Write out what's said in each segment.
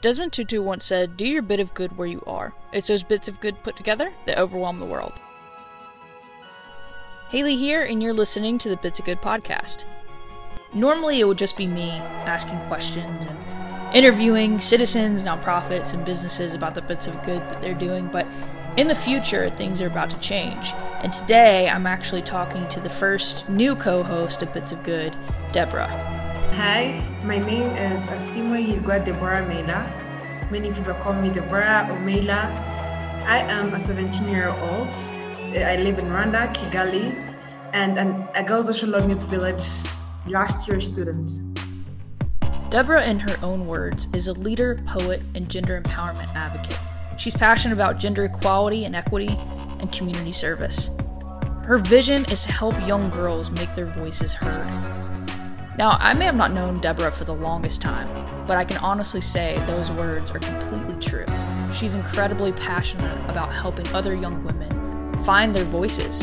Desmond Tutu once said, Do your bit of good where you are. It's those bits of good put together that overwhelm the world. Haley here, and you're listening to the Bits of Good podcast. Normally, it would just be me asking questions and interviewing citizens, nonprofits, and businesses about the bits of good that they're doing, but in the future, things are about to change. And today, I'm actually talking to the first new co host of Bits of Good, Deborah. Hi, my name is Asimwe Higwa Deborah Mela. Many people call me Deborah or Mela. I am a 17 year old. I live in Rwanda, Kigali, and an, Agahozo-Shalom Youth Village last year student. Deborah, in her own words, is a leader, poet, and gender empowerment advocate. She's passionate about gender equality and equity and community service. Her vision is to help young girls make their voices heard. Now, I may have not known Deborah for the longest time, but I can honestly say those words are completely true. She's incredibly passionate about helping other young women find their voices.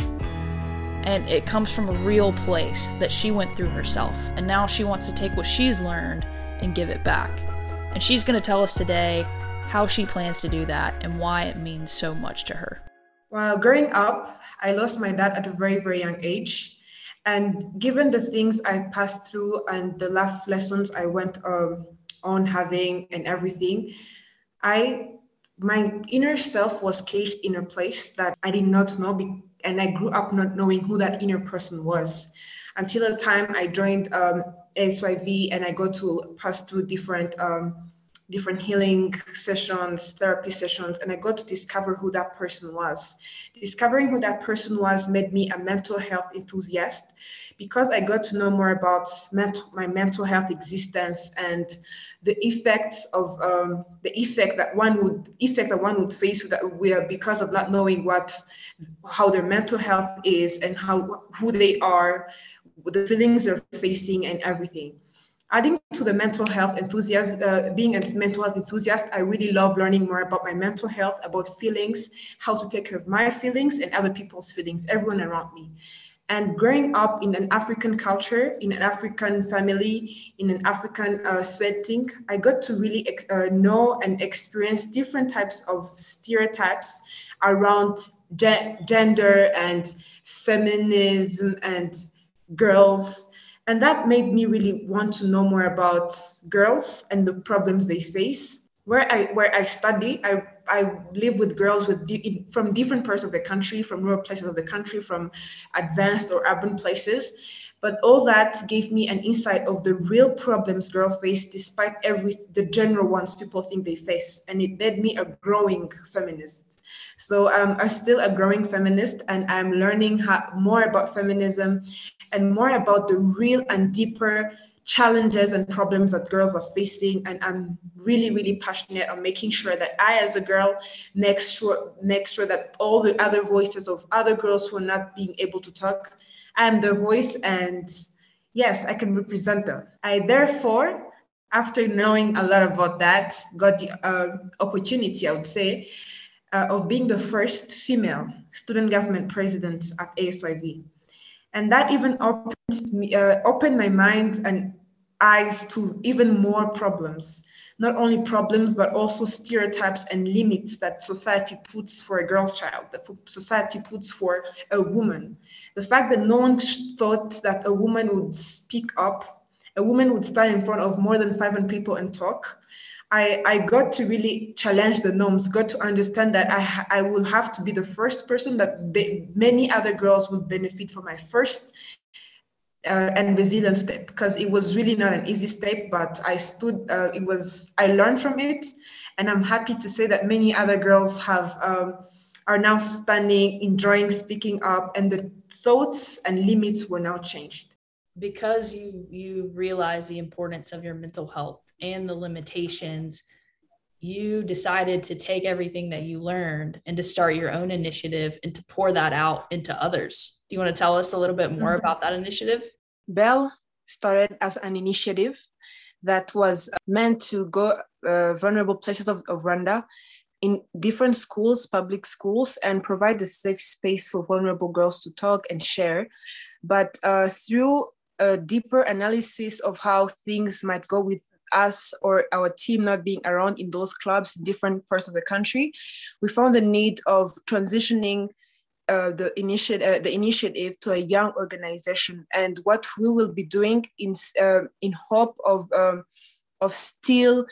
And it comes from a real place that she went through herself, and now she wants to take what she's learned and give it back. And she's going to tell us today how she plans to do that and why it means so much to her. While growing up, I lost my dad at a very, very young age. And given the things I passed through and the life lessons I went um, on having and everything, I my inner self was caged in a place that I did not know, be- and I grew up not knowing who that inner person was. Until the time I joined um, ASYV and I got to pass through different um, different healing sessions, therapy sessions, and I got to discover who that person was. Discovering who that person was made me a mental health enthusiast because I got to know more about mental, my mental health existence and the effects of um, the effect that one would effect that one would face with that because of not knowing what how their mental health is and how who they are, the feelings they're facing and everything adding to the mental health enthusiast, uh, being a mental health enthusiast, I really love learning more about my mental health, about feelings, how to take care of my feelings and other people's feelings, everyone around me. And growing up in an African culture, in an African family, in an African uh, setting, I got to really uh, know and experience different types of stereotypes around ge- gender and feminism and girls and that made me really want to know more about girls and the problems they face. Where I where I study, I I live with girls with from different parts of the country, from rural places of the country, from advanced or urban places. But all that gave me an insight of the real problems girls face, despite every the general ones people think they face, and it made me a growing feminist. So um, I'm still a growing feminist, and I'm learning how, more about feminism and more about the real and deeper challenges and problems that girls are facing. And i'm really really passionate on making sure that i as a girl make sure make sure that all the other voices of other girls who are not being able to talk i am their voice. And yes i can represent them. I therefore after knowing a lot about that got the uh, opportunity i would say uh, of being the first female student government president at ASYV. And that even opened, me, uh, opened my mind and eyes to even more problems. Not only problems, but also stereotypes and limits that society puts for a girl child, that society puts for a woman. The fact that no one thought that a woman would speak up, a woman would stand in front of more than 500 people and talk, I, I got to really challenge the norms, got to understand that I, I will have to be the first person that be, many other girls will benefit from my first uh, and resilient step because it was really not an easy step, but I stood, uh, it was, I learned from it. And I'm happy to say that many other girls have, um, are now standing, enjoying speaking up, and the thoughts and limits were now changed. Because you you realize the importance of your mental health and the limitations, you decided to take everything that you learned and to start your own initiative and to pour that out into others. Do you want to tell us a little bit more mm-hmm. about that initiative? Belle started as an initiative that was meant to go uh, vulnerable places of, of Rwanda in different schools, public schools, and provide a safe space for vulnerable girls to talk and share. But uh, through a deeper analysis of how things might go with us or our team not being around in those clubs in different parts of the country, we found the need of transitioning uh, the, initi- uh, the initiative to a young organization. And what we will be doing in, uh, in hope of, um, of still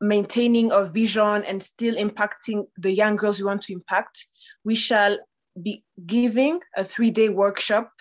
maintaining our vision and still impacting the young girls we want to impact, we shall be giving a three day workshop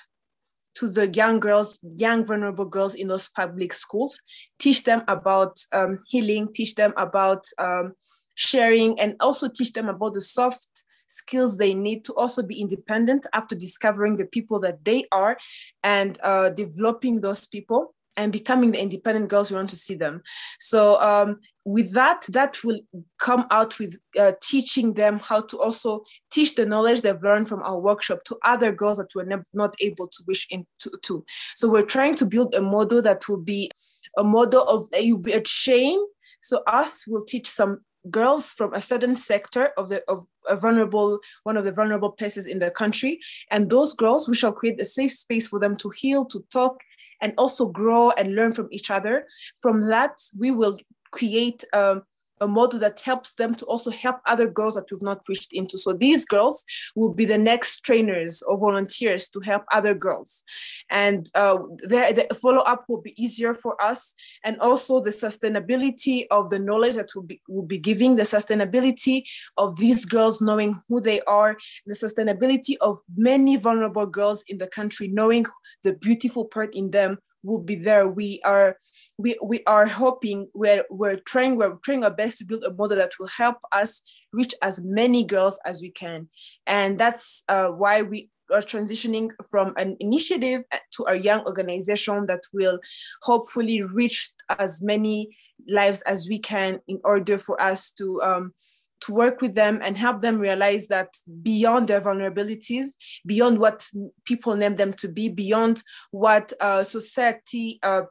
to the young girls, young vulnerable girls in those public schools, teach them about um, healing, teach them about um, sharing, and also teach them about the soft skills they need to also be independent after discovering the people that they are and uh, developing those people and becoming the independent girls we want to see them. So um, with that, that will come out with uh, teaching them how to also teach the knowledge they've learned from our workshop to other girls that were ne- not able to wish into. To. So we're trying to build a model that will be a model of will be a chain. So us will teach some girls from a certain sector of the of a vulnerable one of the vulnerable places in the country and those girls we shall create a safe space for them to heal to talk and also grow and learn from each other. From that, we will create um, a model that helps them to also help other girls that we've not reached into. So these girls will be the next trainers or volunteers to help other girls. And uh, the, the follow up will be easier for us. And also the sustainability of the knowledge that we'll be, we'll be giving, the sustainability of these girls knowing who they are, the sustainability of many vulnerable girls in the country knowing the beautiful part in them will be there. We are we we are hoping we're we're trying we're trying our best to build a model that will help us reach as many girls as we can, and that's uh, why we are transitioning from an initiative to a young organization that will hopefully reach as many lives as we can in order for us to um, to work with them and help them realize that beyond their vulnerabilities, beyond what people name them to be, beyond what uh, society uh,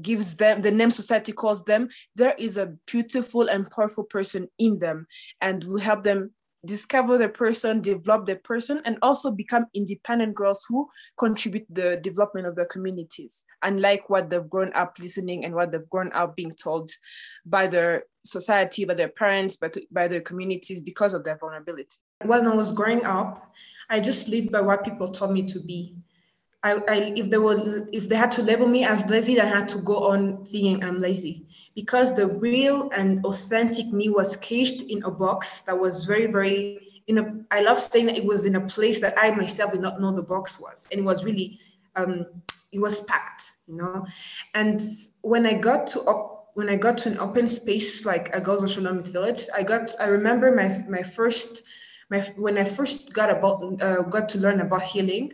gives them, the name society calls them, there is a beautiful and powerful person in them. And we help them discover the person, develop the person, and also become independent girls who contribute the development of their communities, unlike what they've grown up listening and what they've grown up being told by their society, by their parents, by, by their communities because of their vulnerability. When I was growing up, I just lived by what people told me to be. I, I, if they were if they had to label me as lazy, I had to go on thinking I'm lazy because the real and authentic me was caged in a box that was very very in a. I love saying that it was in a place that I myself did not know the box was, and it was really um, it was packed, you know. And when I got to when I got to an open space like a Girls Autonomous Village, I got I remember my my first my when I first got about uh, got to learn about healing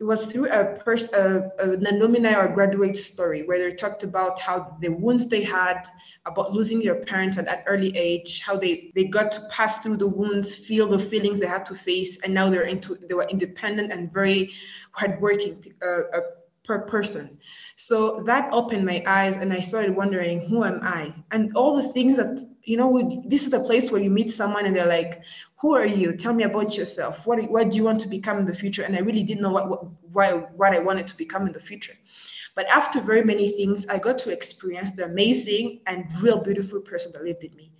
it was through a, pers- a, an alumni or graduate story where they talked about how the wounds they had about losing their parents at that early age how they they got to pass through the wounds feel the feelings they had to face and now they're into they were independent and very hardworking uh, per person. So that opened my eyes and i started wondering who am i? And all the things that you know this is a place where you meet someone and they're like who are you? Tell me about yourself. What, what do you want to become in the future? And I really didn't know what, what, why, what I wanted to become in the future. But after very many things, I got to experience the amazing and real beautiful person that lived in me.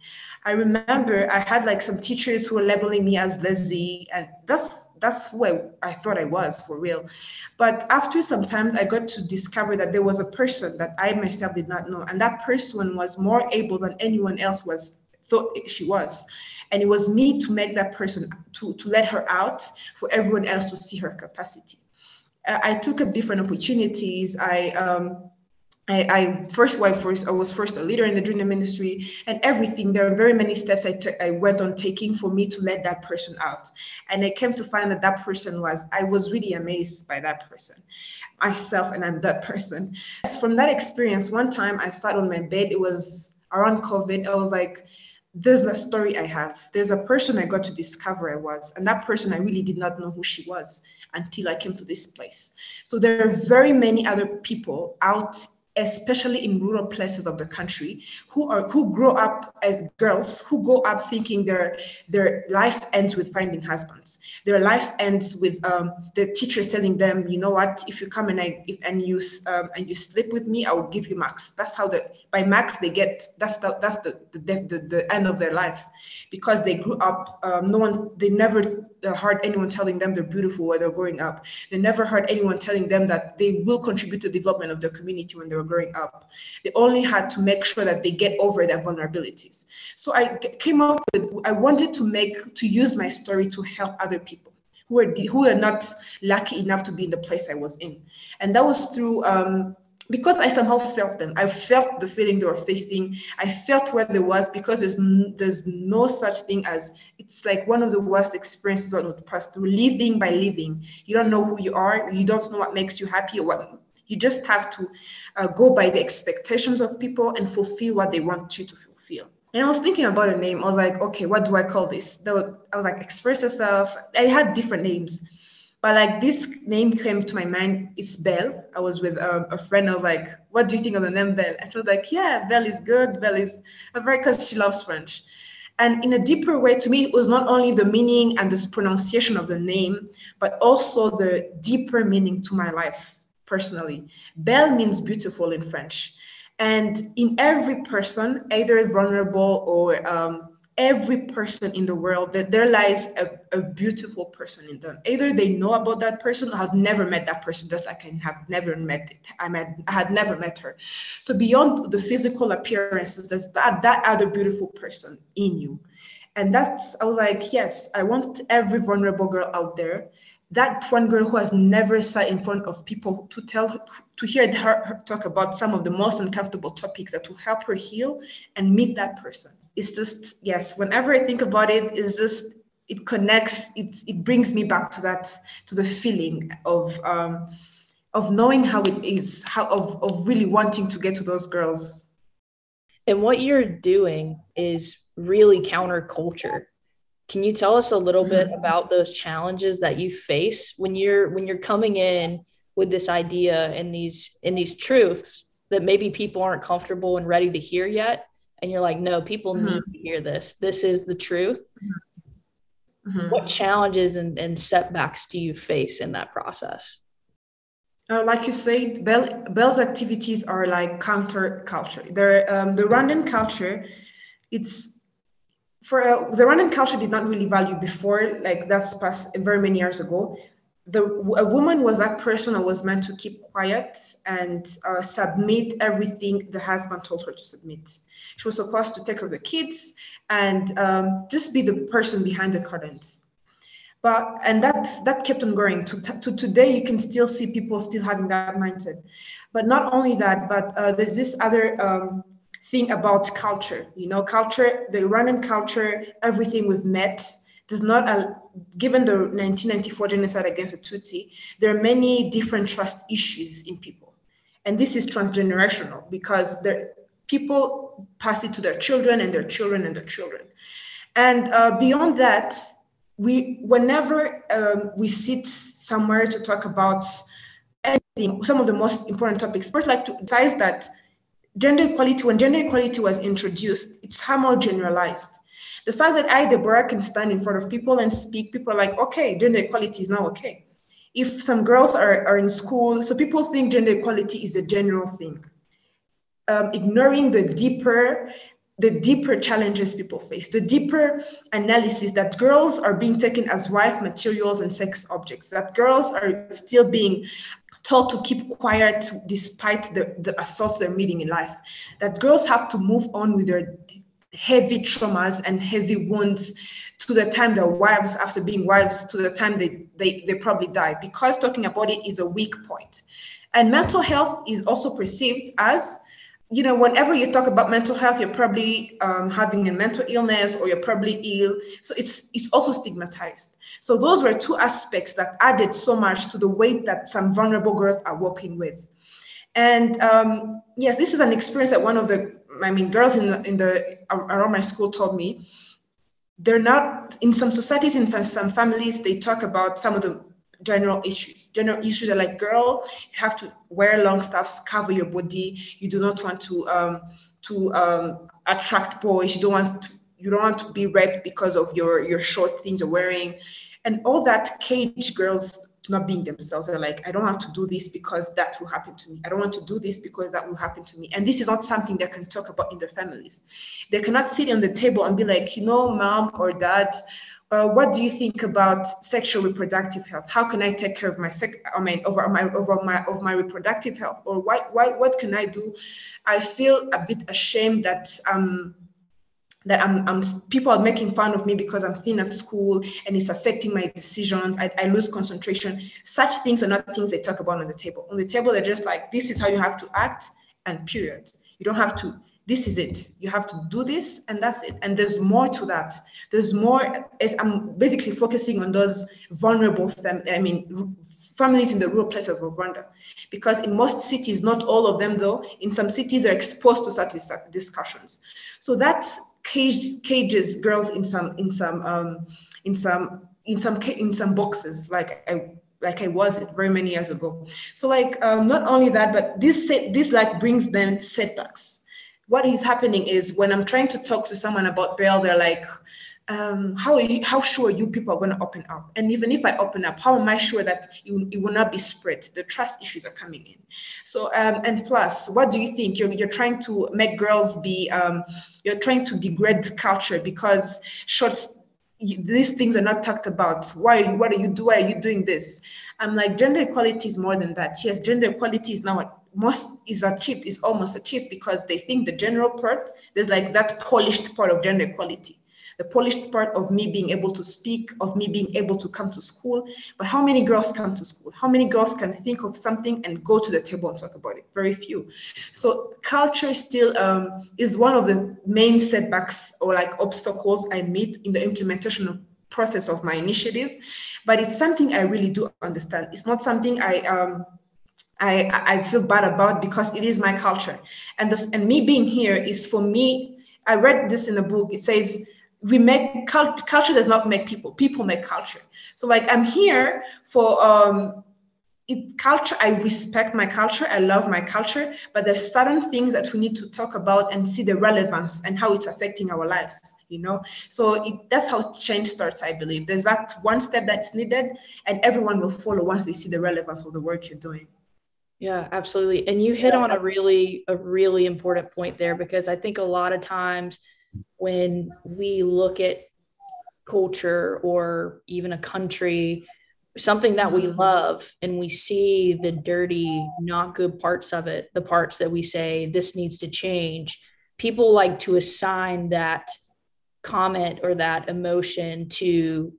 I remember I had like some teachers who were labeling me as lazy, and that's that's who I, I thought I was for real. But after some time, I got to discover that there was a person that I myself did not know, and that person was more able than anyone else was thought she was. And it was me to make that person, to, to let her out for everyone else to see her capacity. I took up different opportunities. I, um, I, I first, well, first, I was first a leader in the junior ministry and everything. There are very many steps I, t- I went on taking for me to let that person out. And I came to find that that person was, I was really amazed by that person, myself, and I'm that person. From that experience, one time I sat on my bed, it was around COVID. I was like, there's a story I have. There's a person I got to discover I was, and that person I really did not know who she was until I came to this place. So there are very many other people out especially in rural places of the country who are who grow up as girls who grow up thinking their their life ends with finding husbands. Their life ends with um, the teachers telling them you know what? If you come and I if, and you um, and you sleep with me I will give you max that's how the by max they get that's the that's the the, the, the end of their life. Because they grew up um, no one they never heard anyone telling them they're beautiful when they're growing up they never heard anyone telling them that they will contribute to the development of their community when they're were growing up. They only had to make sure that they get over their vulnerabilities. So I came up with, I wanted to make, to use my story to help other people who are, who are not lucky enough to be in the place I was in. And that was through, um, because I somehow felt them. I felt the feeling they were facing. I felt where they was because there's there's no such thing as it's like one of the worst experiences on the past. Through living by living, you don't know who you are. You don't know what makes you happy or what you just have to uh, go by the expectations of people and fulfill what they want you to fulfill. And I was thinking about a name. I was like, okay, what do I call this? I was like, express yourself. I had different names, but like this name came to my mind. It's Belle. I was with um, a friend. Was like, what do you think of the name Belle? And she was like, yeah, Belle is good. Belle is a very because she loves French. And in a deeper way, to me, it was not only the meaning and this pronunciation of the name, but also the deeper meaning to my life personally. Belle means beautiful in French. And in every person, either vulnerable or um, every person in the world, that there lies a, a, beautiful person in them. Either they know about that person or have never met that person, just like I have never met it. I met I had never met her. So beyond the physical appearances, there's that, that other beautiful person in you. And that's I was like, yes, I want every vulnerable girl out there that one girl who has never sat in front of people to tell to hear her, her, talk about some of the most uncomfortable topics that will help her heal and meet that person it's just yes whenever i think about it it's just it connects it, it brings me back to that to the feeling of um, of knowing how it is how of, of really wanting to get to those girls. And what you're doing is really counterculture. Can you tell us a little bit mm-hmm. about those challenges that you face when you're when you're coming in with this idea and these in these truths that maybe people aren't comfortable and ready to hear yet and you're like no people mm-hmm. need to hear this this is the truth mm-hmm. what challenges and, and setbacks do you face in that process uh, like you said, Belle, Belle's activities are like counter culture. They're, um, the Rwandan culture, it's for uh, the Rwandan culture did not really value before, like that's past very many years ago. The a woman was that person that was meant to keep quiet and uh, submit everything the husband told her to submit. She was supposed to take care of the kids and um, just be the person behind the curtains. But and that that kept on going. To, to today, you can still see people still having that mindset. But not only that, but uh, there's this other um, thing about culture. You know, culture, the Rwandan culture, everything we've met does not, given the 1994 genocide against the Tutsi, there are many different trust issues in people. And this is transgenerational because there, people pass it to their children and their children and their children. And uh, beyond that, we, whenever um, we sit somewhere to talk about anything, some of the most important topics, first like to emphasize that gender equality, when gender equality was introduced, it's somehow generalized. The fact that I, Deborah, can stand in front of people and speak, people are like, okay, gender equality is now okay. If some girls are, are in school, so people think gender equality is a general thing, um, ignoring the deeper the deeper challenges people face, the deeper analysis that girls are being taken as wife materials and sex objects, that girls are still being told to keep quiet despite the, the assaults they're meeting in life. That girls have to move on with their heavy traumas and heavy wounds to the time they're wives after being wives to the time they, they, they probably die because talking about it is a weak. And mental health is also perceived as you know, whenever you talk about mental health, you're probably um, having a mental illness or you're probably ill. So it's it's also stigmatized. So those were two aspects that added so much to the weight that some vulnerable girls are working with. And um, yes, this is an experience that one of the I mean girls in in the around my school told me. They're not in some societies, in some families, they talk about some of the general issues. General issues are like, girl, you have to wear long stuffs, cover your body. You do not want to um, to um, attract boys. You don't want to, you don't want to be raped because of your your short things you're wearing, and all that cage girls not being themselves. They're like, I don't have to do this because that will happen to me. I don't want to do this because that will happen to me. And this is not something they can talk about in their families. They cannot sit on the table and be like, you know, mom or dad, uh, what do you think about sexual reproductive health? How can I take care of my sec? I mean, over my over my of my reproductive health, or why why what can I do? I feel a bit ashamed that um that I'm, I'm people are making fun of me because I'm thin at school and it's affecting my decisions. I, I lose concentration. Such things are not things they talk about on the table. On the table, they're just like, this is how you have to act, and period. You don't have to. This is it. You have to do this, and that's it. And there's more to that. There's more. as I'm basically focusing on those vulnerable, fam- I mean, families in the rural places of Rwanda, because in most cities, not all of them though, in some cities they're exposed to such discussions. So that's cage, cages girls in some in some um, in some in some in some boxes like I like I was very many years ago. So like um, not only that, but this set, this like brings them setbacks. What is happening is when I'm trying to talk to someone about Belle, they're like, um, how how sure you people are going to open up? And even if I open up, how am I sure that it, it will not be spread? The trust issues are coming in. So um, and plus, what do you think? You're you're trying to make girls be um, you're trying to degrade culture because shorts these things are not talked about. Why? What are you doing? Why are you doing this? I'm like, gender equality is more than that. Yes, gender equality is now most is achieved, is almost achieved because they think the general part, there's like that polished part of gender equality the polished part of me being able to speak, of me being able to come to school. But how many girls come to school? How many girls can think of something and go to the table and talk about it? Very few. So culture still um, is one of the main setbacks or like obstacles I meet in the implementation process of my initiative. But it's something I really do understand. It's not something I um, I, I feel bad about because it is my culture. And the, and me being here is for me, I read this in the book. It says we make cult- culture does not make people people make culture. So like i'm here for um it culture i respect my culture i love my culture but there's certain things that we need to talk about and see the relevance and how it's affecting our lives you know? So it, that's how change starts i believe. There's that one step that's needed and everyone will follow once they see the relevance of the work you're doing. Yeah absolutely. And you hit on a really a really important point there because i think a lot of times when we look at culture or even a country something that we mm-hmm. love and we see the dirty not good parts of it the parts that we say this needs to change people like to assign that comment or that emotion to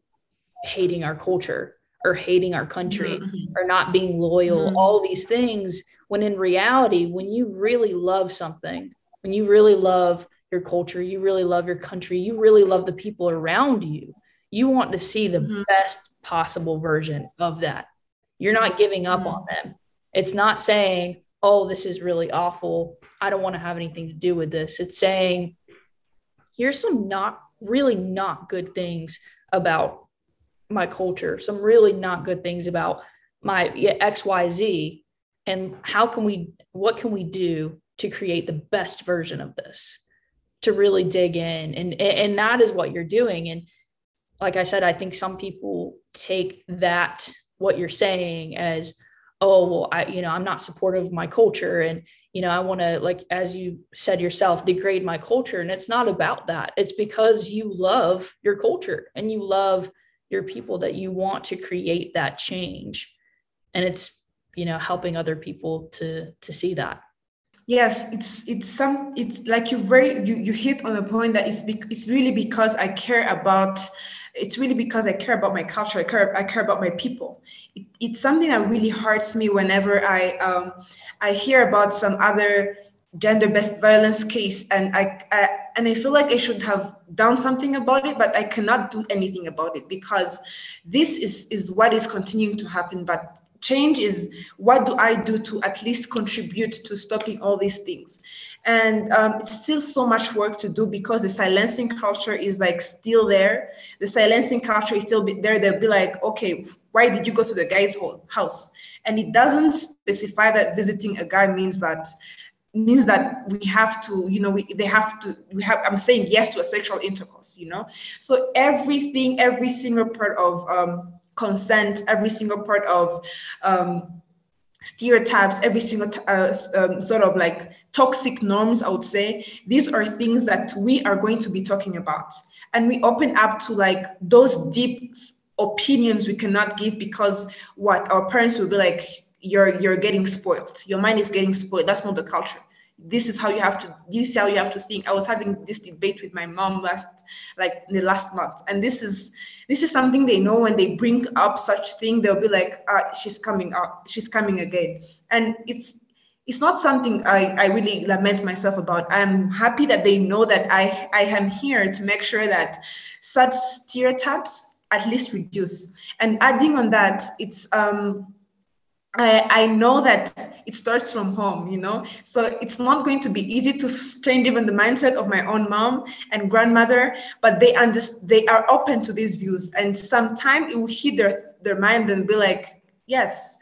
hating our culture or hating our country mm-hmm. or not being loyal mm-hmm. all these things when in reality when you really love something when you really love your culture, you really love your country, you really love the people around you. You want to see the mm-hmm. best possible version of that. You're not giving up mm-hmm. on them. It's not saying, oh, this is really awful. I don't want to have anything to do with this. It's saying, here's some not really not good things about my culture, some really not good things about my XYZ. And how can we, what can we do to create the best version of this? To really dig in and and that is what you're doing. And like i said i think some people take that what you're saying as oh well i you know i'm not supportive of my culture and you know i want to like as you said yourself degrade my culture. And it's not about that. It's because you love your culture and you love your people that you want to create that change. And it's you know helping other people to to see that yes it's it's some it's like you very you, you hit on the point that it's be, it's really because i care about it's really because i care about my culture i care i care about my people. It, it's something that really hurts me whenever i um i hear about some other gender-based violence case and I, I and i feel like i should have done something about it but i cannot do anything about it because this is is what is continuing to happen but change is what do I do to at least contribute to stopping all these things? And um, it's still so much work to do because the silencing culture is like still there. The silencing culture is still there. They'll be like, okay, why did you go to the guy's house? And it doesn't specify that visiting a guy means that means that we have to you know we, they have to we have i'm saying yes to a sexual intercourse you know so everything every single part of um, consent every single part of um, stereotypes every single uh, um, sort of like toxic norms i would say these are things that we are going to be talking about. And we open up to like those deep opinions we cannot give because what our parents will be like you're you're getting spoiled. Your mind is getting spoiled. That's not the culture this is how you have to this is how you have to think i was having this debate with my mom last like the last month and this is this is something they know when they bring up such thing they'll be like ah, she's coming up she's coming again and it's it's not something I, I really lament myself about. I'm happy that they know that I, I am here to make sure that such stereotypes at least reduce. And adding on that, it's um, I, I know that it starts from home, you know, so it's not going to be easy to change even the mindset of my own mom and grandmother, but they understand they are open to these views, and sometimes it will hit their their mind and be like, yes,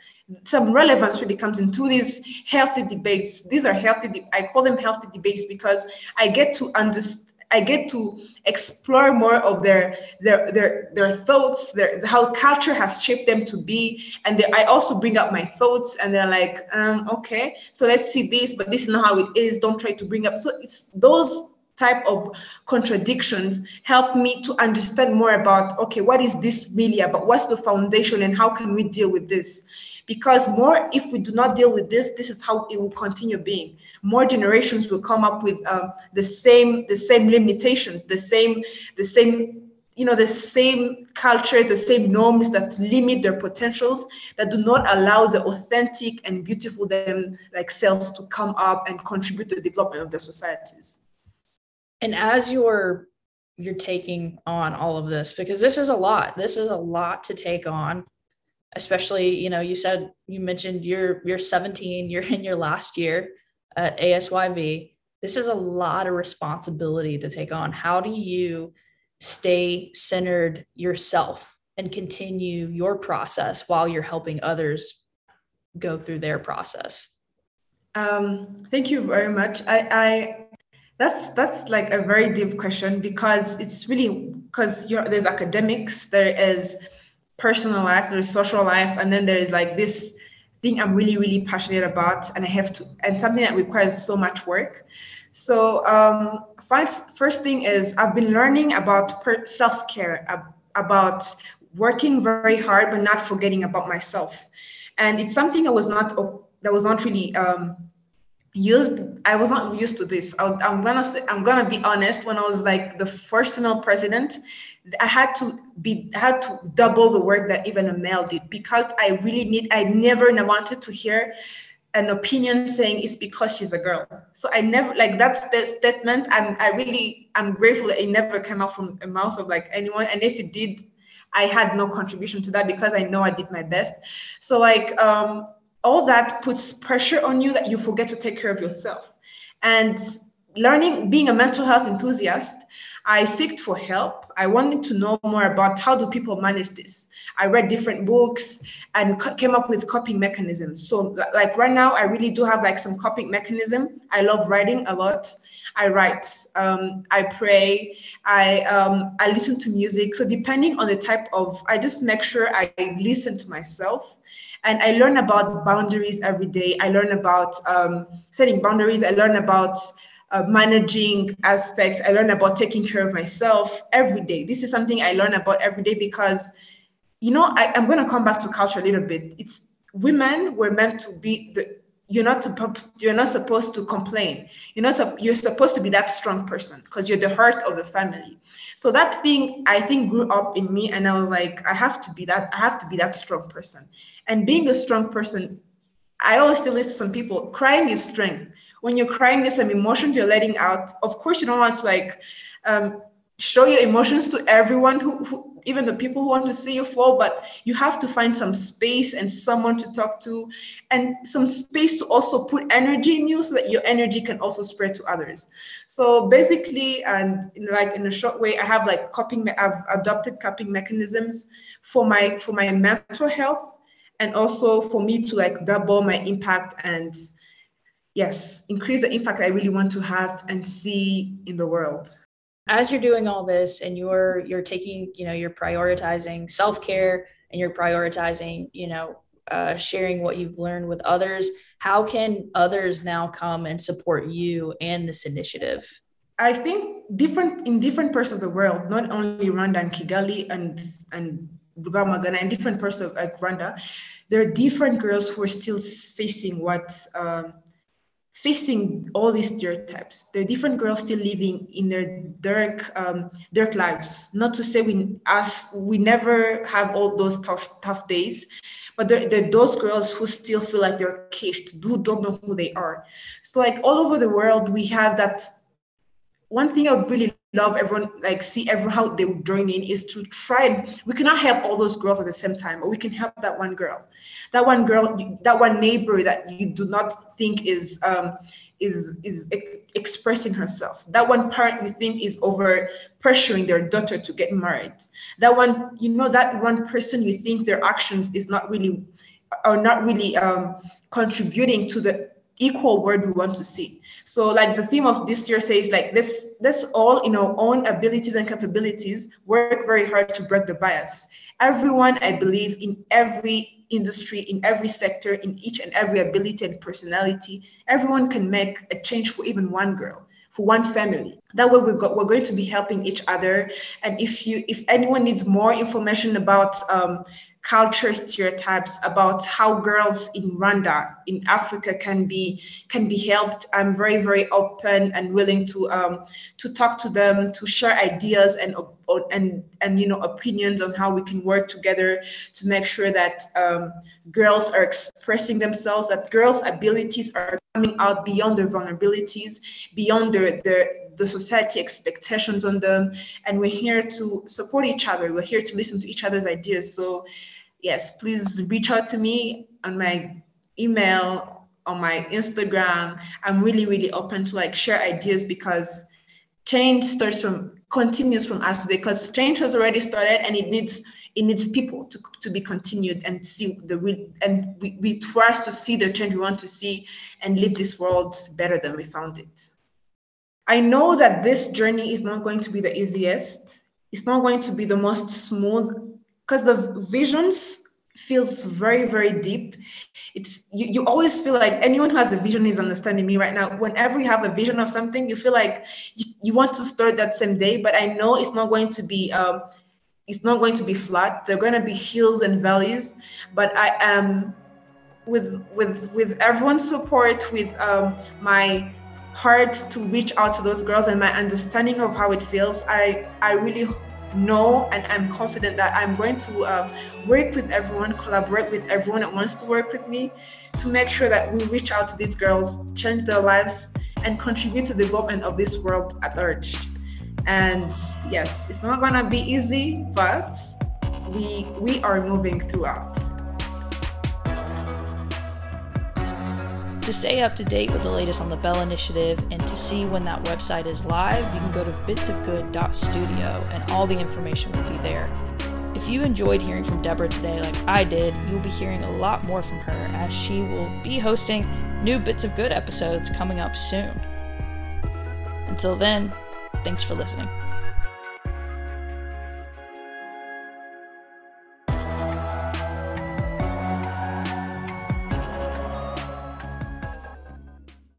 some relevance really comes in through these healthy debates. These are healthy. De- I call them healthy debates because I get to understand. I get to explore more of their their their their thoughts, their how culture has shaped them to be, and they, I also bring up my thoughts, and they're like, um, okay, so let's see this, but this is not how it is. Don't try to bring up. So it's those type of contradictions help me to understand more about okay, what is this really about? What's the foundation, and how can we deal with this? Because more if we do not deal with this this is how it will continue being. More generations will come up with um, the same the same limitations the same the same you know the same cultures the same norms that limit their potentials that do not allow the authentic and beautiful them like selves to come up and contribute to the development of their societies. And as you're you're taking on all of this because this is a lot this is a lot to take on especially you know you said you mentioned you're you're 17 you're in your last year at asyv this is a lot of responsibility to take on. How do you stay centered yourself and continue your process while you're helping others go through their process? Um, thank you very much. I, I that's that's like a very deep question because it's really because there's academics there is personal life, there's social life, and then there's like this thing I'm really, really passionate about, and I have to, and something that requires so much work. So, um, first, first thing is I've been learning about per- self care, ab- about working very hard, but not forgetting about myself. And it's something I was not that was not really um, used i was not used to this I, am gonna i'm gonna be honest when i was like the first female president i had to be I had to double the work that even a male did because i really need i never wanted to hear an opinion saying it's because she's a girl. So i never like that's the statement i'm i really i'm grateful that it never came out from a mouth of like anyone. And if it did i had no contribution to that because i know i did my best. So like um all that puts pressure on you that you forget to take care of yourself. And learning, being a mental health enthusiast, I seeked for help. I wanted to know more about how do people manage this. I read different books and came up with coping mechanisms. So like right now, I really do have like some coping mechanism. I love writing a lot. I write, um, I pray, I um, I listen to music. So depending on the type of, I just make sure I listen to myself and I learn about boundaries every day. I learn about um, setting boundaries. I learn about uh, managing aspects. I learn about taking care of myself every day. This is something I learn about every day because, you know, I, I'm going to come back to culture a little bit. It's women were meant to be the you're not supposed you're not supposed to complain you're not you're supposed to be that strong person because you're the heart of the family so that thing i think grew up in me and i was like i have to be that i have to be that strong person and being a strong person i always tell some people crying is strength when you're crying there's some emotions you're letting out. Of course you don't want to like um, show your emotions to everyone who, who, even the people who want to see you fall but you have to find some space and someone to talk to and some space to also put energy in you so that your energy can also spread to others. So basically and in like in a short way i have like coping i've adopted coping mechanisms for my for my mental health and also for me to like double my impact and yes increase the impact i really want to have and see in the world. As you're doing all this and you're you're taking you know you're prioritizing self-care and you're prioritizing you know uh, sharing what you've learned with others how can others now come and support you and this initiative? I think different in different parts of the world not only rwanda and kigali and and Rwamagana and different parts of like Rwanda, there are different girls who are still facing what um, facing all these stereotypes. There are different girls still living in their dark, um, dark lives. Not to say we us we never have all those tough, tough days, but there, there are those girls who still feel like they're caged, who don't know who they are. So like all over the world, we have that. One thing I would really love everyone like see everyone how they would join in is to try we cannot help all those girls at the same time but we can help that one girl. That one girl that one neighbor that you do not think is um is is expressing herself. That one parent you think is over pressuring their daughter to get married. That one you know that one person you think their actions is not really are not really um, contributing to the equal world we want to see. So like the theme of this year says like this let's all in our own abilities and capabilities work very hard to break the bias. Everyone, I believe, in every industry, in every sector, in each and every ability and personality, everyone can make a change for even one girl for one family that way we got, we're going to be helping each other and if you if anyone needs more information about um, culture stereotypes about how girls in Rwanda, in Africa, can be can be helped. I'm very very open and willing to um, to talk to them, to share ideas and and and you know opinions on how we can work together to make sure that um, girls are expressing themselves, that girls' abilities are coming out beyond their vulnerabilities, beyond their their the society expectations on them and we're here to support each other. We're here to listen to each other's ideas. So yes please reach out to me on my email on my instagram. I'm really really open to like share ideas because change starts from continues from us today because change has already started and it needs it needs people to, to be continued and see the real and we, we for us to see the change we want to see and leave this world better than we found it I know that this journey is not going to be the easiest. It's not going to be the most smooth because the visions feels very very deep. It you, you always feel like anyone who has a vision is understanding me right now. Whenever you have a vision of something you feel like you, you want to start that same day but i know it's not going to be um, it's not going to be flat. There are going to be hills and valleys but i am with with with everyone's support with um, my hard to reach out to those girls and my understanding of how it feels i i really know and i'm confident that i'm going to um, work with everyone collaborate with everyone that wants to work with me to make sure that we reach out to these girls change their lives and contribute to the development of this world at large. And yes it's not to be easy but we we are moving throughout To stay up to date with the latest on the Belle Initiative and to see when that website is live, you can go to bitsofgood.studio and all the information will be there. If you enjoyed hearing from Deborah today, like I did, you'll be hearing a lot more from her as she will be hosting new Bits of Good episodes coming up soon. Until then, thanks for listening.